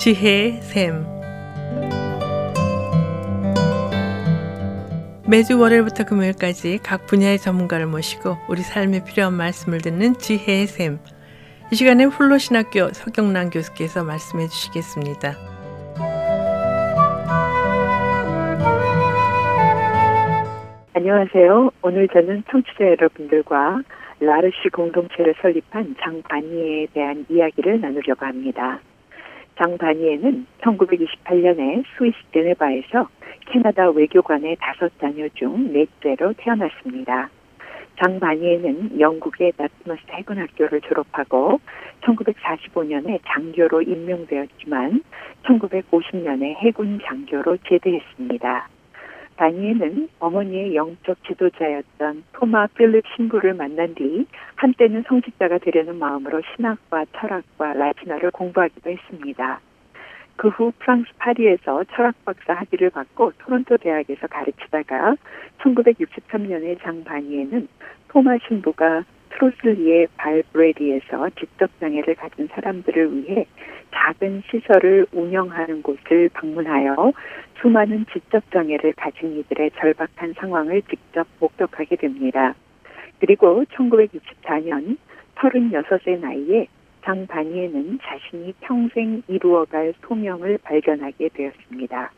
지혜의 샘 매주 월요일부터 금요일까지 각 분야의 전문가를 모시고 우리 삶에 필요한 말씀을 듣는 지혜의 샘. 이 시간에 훌로신학교 서경란 교수께서 말씀해 주시겠습니다. 안녕하세요. 오늘 저는 청취자 여러분들과 라르시 공동체를 설립한 장바니에 대한 이야기를 나누려고 합니다. 장바니에는 1928년에 스위스 제네바에서 캐나다 외교관의 다섯 자녀 중 넷째로 태어났습니다. 장바니에는 영국의 나트머스 해군학교를 졸업하고 1945년에 장교로 임명되었지만 1950년에 해군 장교로 제대했습니다. 다니엘은 어머니의 영적 지도자였던 토마 필립 신부를 만난 뒤 한때는 성직자가 되려는 마음으로 신학과 철학과 라틴어를 공부하기도 했습니다. 그 후 프랑스 파리에서 철학 박사 학위를 받고 토론토 대학에서 가르치다가 1963년에 장바니에는 토마 신부가 트로슬리의 발브레디에서 지적장애를 가진 사람들을 위해 작은 시설을 운영하는 곳을 방문하여 수많은 지적장애를 가진 이들의 절박한 상황을 직접 목격하게 됩니다. 그리고 1964년 36세 나이에 장 바니에는 자신이 평생 이루어갈 소명을 발견하게 되었습니다.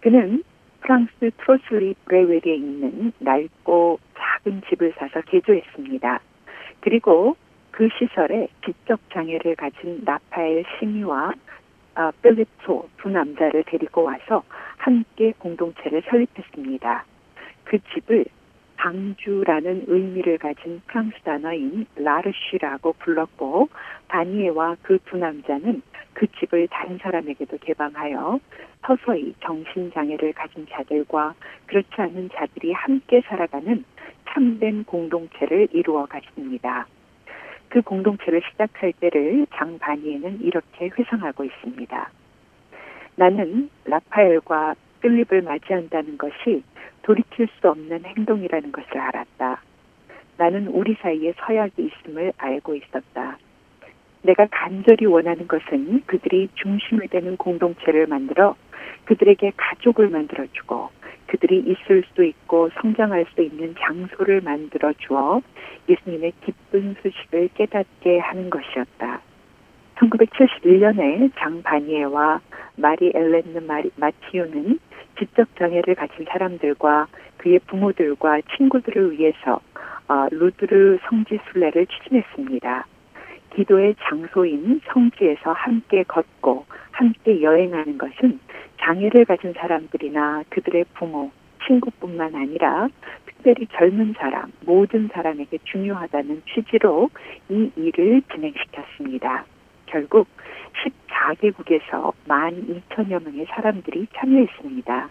그는 프랑스 트로슬리 브레웰에 있는 낡고 작은 집을 사서 개조했습니다. 그리고 그 시설에 지적 장애를 가진 나파엘 시미와 아, 필립소 두 남자를 데리고 와서 함께 공동체를 설립했습니다. 그 집을 방주라는 의미를 가진 프랑스 단어인 라르쉬라고 불렀고 다니에와 그 두 남자는 그 집을 다른 사람에게도 개방하여 서서히 정신장애를 가진 자들과 그렇지 않은 자들이 함께 살아가는 참된 공동체를 이루어 갔습니다. 그 공동체를 시작할 때를 장 바니에는 이렇게 회상하고 있습니다. 나는 라파엘과 필립을 맞이한다는 것이 돌이킬 수 없는 행동이라는 것을 알았다. 나는 우리 사이에 서약이 있음을 알고 있었다. 내가 간절히 원하는 것은 그들이 중심이 되는 공동체를 만들어 그들에게 가족을 만들어주고 그들이 있을 수 있고 성장할 수 있는 장소를 만들어 주어 예수님의 기쁜 소식을 깨닫게 하는 것이었다. 1971년에 장 바니에와 마리 엘렌느 마리, 마티우는 지적 장애를 가진 사람들과 그의 부모들과 친구들을 위해서 어, 루드르 성지 순례를 추진했습니다. 기도의 장소인 성지에서 함께 걷고 함께 여행하는 것은 장애를 가진 사람들이나 그들의 부모, 친구뿐만 아니라 특별히 젊은 사람, 모든 사람에게 중요하다는 취지로 이 일을 진행시켰습니다. 결국 14개국에서 12,000여 명의 사람들이 참여했습니다.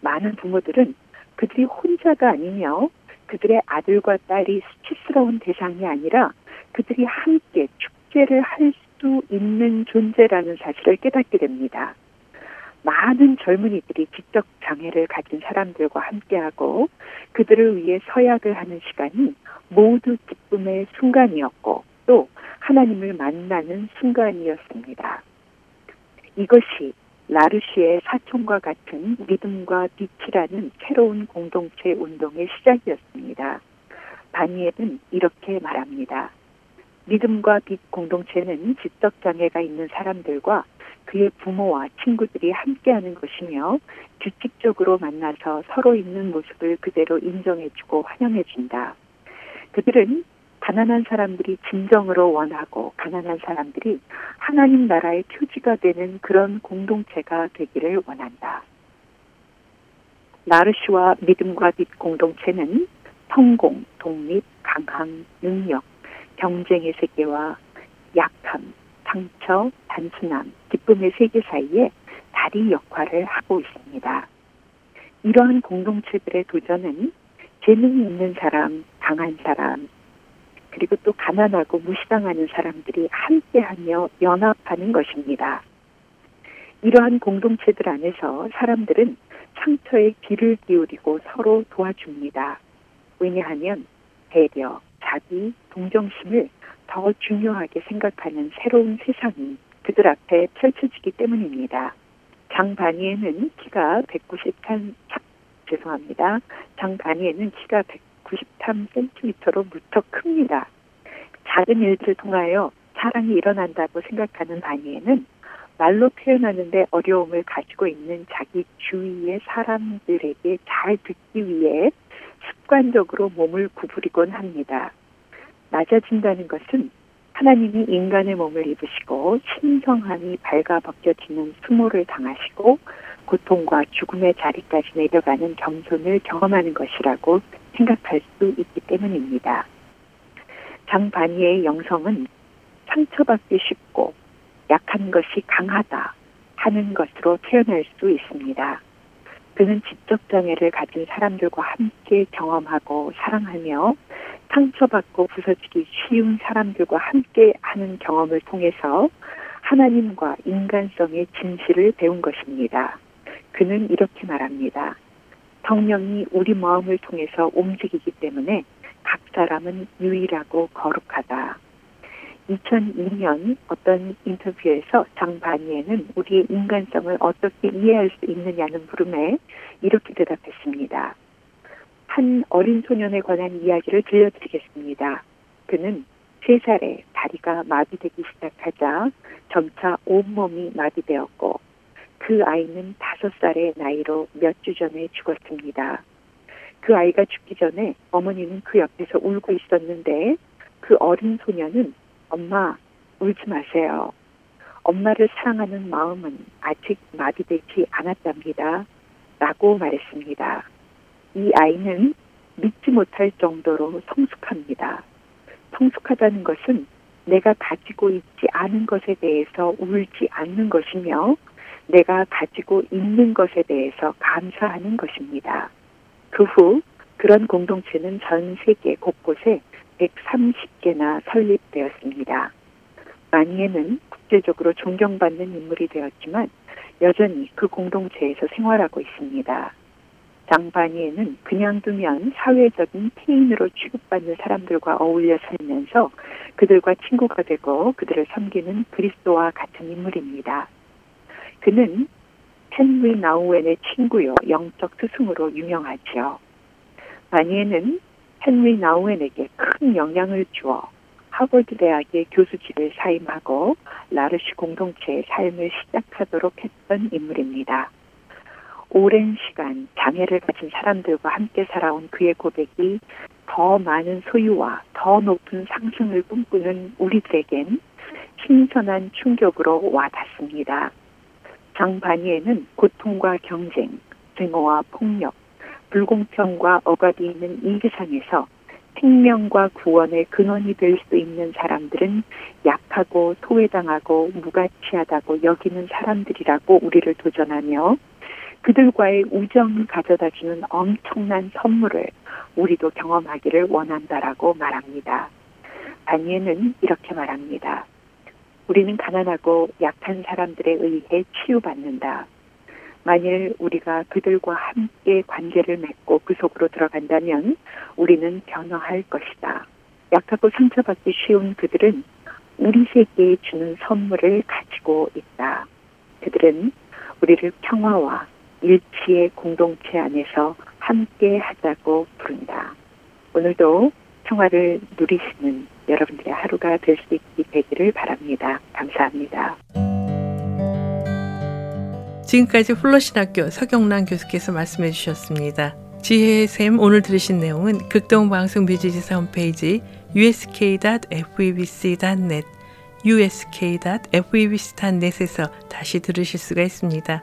많은 부모들은 그들이 혼자가 아니며 그들의 아들과 딸이 수치스러운 대상이 아니라 그들이 함께 축제를 할 수 있는 존재라는 사실을 깨닫게 됩니다. 많은 젊은이들이 지적 장애를 가진 사람들과 함께하고 그들을 위해 서약을 하는 시간이 모두 기쁨의 순간이었고 또 하나님을 만나는 순간이었습니다. 이것이 라르시의 사촌과 같은 믿음과 빛이라는 새로운 공동체 운동의 시작이었습니다. 바니엘은 이렇게 말합니다. 믿음과 빛 공동체는 지적 장애가 있는 사람들과 그의 부모와 친구들이 함께하는 것이며 규칙적으로 만나서 서로 있는 모습을 그대로 인정해주고 환영해준다. 그들은 가난한 사람들이 진정으로 원하고 가난한 사람들이 하나님 나라의 표지가 되는 그런 공동체가 되기를 원한다. 나르시와 믿음과 빛 공동체는 성공, 독립, 강함, 능력, 경쟁의 세계와 약함, 상처, 단순함, 기쁨의 세계 사이에 다리 역할을 하고 있습니다. 이러한 공동체들의 도전은 재능이 있는 사람, 강한 사람, 그리고 또 가난하고 무시당하는 사람들이 함께하며 연합하는 것입니다. 이러한 공동체들 안에서 사람들은 상처에 귀를 기울이고 서로 도와줍니다. 왜냐하면 배려, 자기, 동정심을 더 중요하게 생각하는 새로운 세상이 그들 앞에 펼쳐지기 때문입니다. 장반이에는 키가 193, 죄송합니다. 장반이에는 키가 193cm로 무척 큽니다. 작은 일들을 통하여 사랑이 일어난다고 생각하는 바니에는 말로 표현하는데 어려움을 가지고 있는 자기 주위의 사람들에게 잘 듣기 위해 습관적으로 몸을 구부리곤 합니다. 낮아진다는 것은 하나님이 인간의 몸을 입으시고 신성함이 발가 벗겨지는 수모를 당하시고 고통과 죽음의 자리까지 내려가는 겸손을 경험하는 것이라고 생각할 수 있기 때문입니다. 장반이의 영성은 상처받기 쉽고 약한 것이 강하다 하는 것으로 표현할 수 있습니다. 그는 지적 장애를 가진 사람들과 함께 경험하고 사랑하며 상처받고 부서지기 쉬운 사람들과 함께 하는 경험을 통해서 하나님과 인간성의 진실을 배운 것입니다. 그는 이렇게 말합니다. 성령이 우리 마음을 통해서 움직이기 때문에 각 사람은 유일하고 거룩하다. 2002년 어떤 인터뷰에서 장바니에는 우리의 인간성을 어떻게 이해할 수 있느냐는 물음에 이렇게 대답했습니다. 한 어린 소년에 관한 이야기를 들려드리겠습니다. 그는 세살에 다리가 마비되기 시작하자 점차 온몸이 마비되었고 그 아이는 다섯 살의 나이로 몇 주 전에 죽었습니다. 그 아이가 죽기 전에 어머니는 그 옆에서 울고 있었는데 그 어린 소년은 엄마 울지 마세요. 엄마를 사랑하는 마음은 아직 마비되지 않았답니다. 라고 말했습니다. 이 아이는 믿지 못할 정도로 성숙합니다. 성숙하다는 것은 내가 가지고 있지 않은 것에 대해서 울지 않는 것이며 내가 가지고 있는 것에 대해서 감사하는 것입니다. 그 후 그런 공동체는 전 세계 곳곳에 130개나 설립되었습니다. 마니에는 국제적으로 존경받는 인물이 되었지만 여전히 그 공동체에서 생활하고 있습니다. 장바니에는 그냥 두면 사회적인 피인으로 취급받는 사람들과 어울려 살면서 그들과 친구가 되고 그들을 섬기는 그리스도와 같은 인물입니다. 그는 헨리 나우엔의 친구요 영적 스승으로 유명하지요. 바니에는 헨리 나우엔에게 큰 영향을 주어 하버드 대학의 교수직을 사임하고 라르시 공동체의 삶을 시작하도록 했던 인물입니다. 오랜 시간 장애를 가진 사람들과 함께 살아온 그의 고백이 더 많은 소유와 더 높은 상승을 꿈꾸는 우리들에겐 신선한 충격으로 와닿습니다. 장바니에는 고통과 경쟁, 증오와 폭력, 불공평과 억압이 있는 이 세상에서 생명과 구원의 근원이 될 수 있는 사람들은 약하고 소외당하고 무가치하다고 여기는 사람들이라고 우리를 도전하며 그들과의 우정을 가져다 주는 엄청난 선물을 우리도 경험하기를 원한다라고 말합니다. 다니엘은 이렇게 말합니다. 우리는 가난하고 약한 사람들에 의해 치유받는다. 만일 우리가 그들과 함께 관계를 맺고 그 속으로 들어간다면 우리는 변화할 것이다. 약하고 상처받기 쉬운 그들은 우리 세계에 주는 선물을 가지고 있다. 그들은 우리를 평화와 일치의 공동체 안에서 함께 하자고 부른다. 오늘도 평화를 누리시는 여러분들의 하루가 될 수 있게 되기를 바랍니다. 감사합니다. 지금까지 플러신학교 서경란 교수께서 말씀해 주셨습니다. 지혜의 샘 오늘 들으신 내용은 극동방송 뮤지지사 홈페이지 usk.febc.net usk.febc.net에서 다시 들으실 수가 있습니다.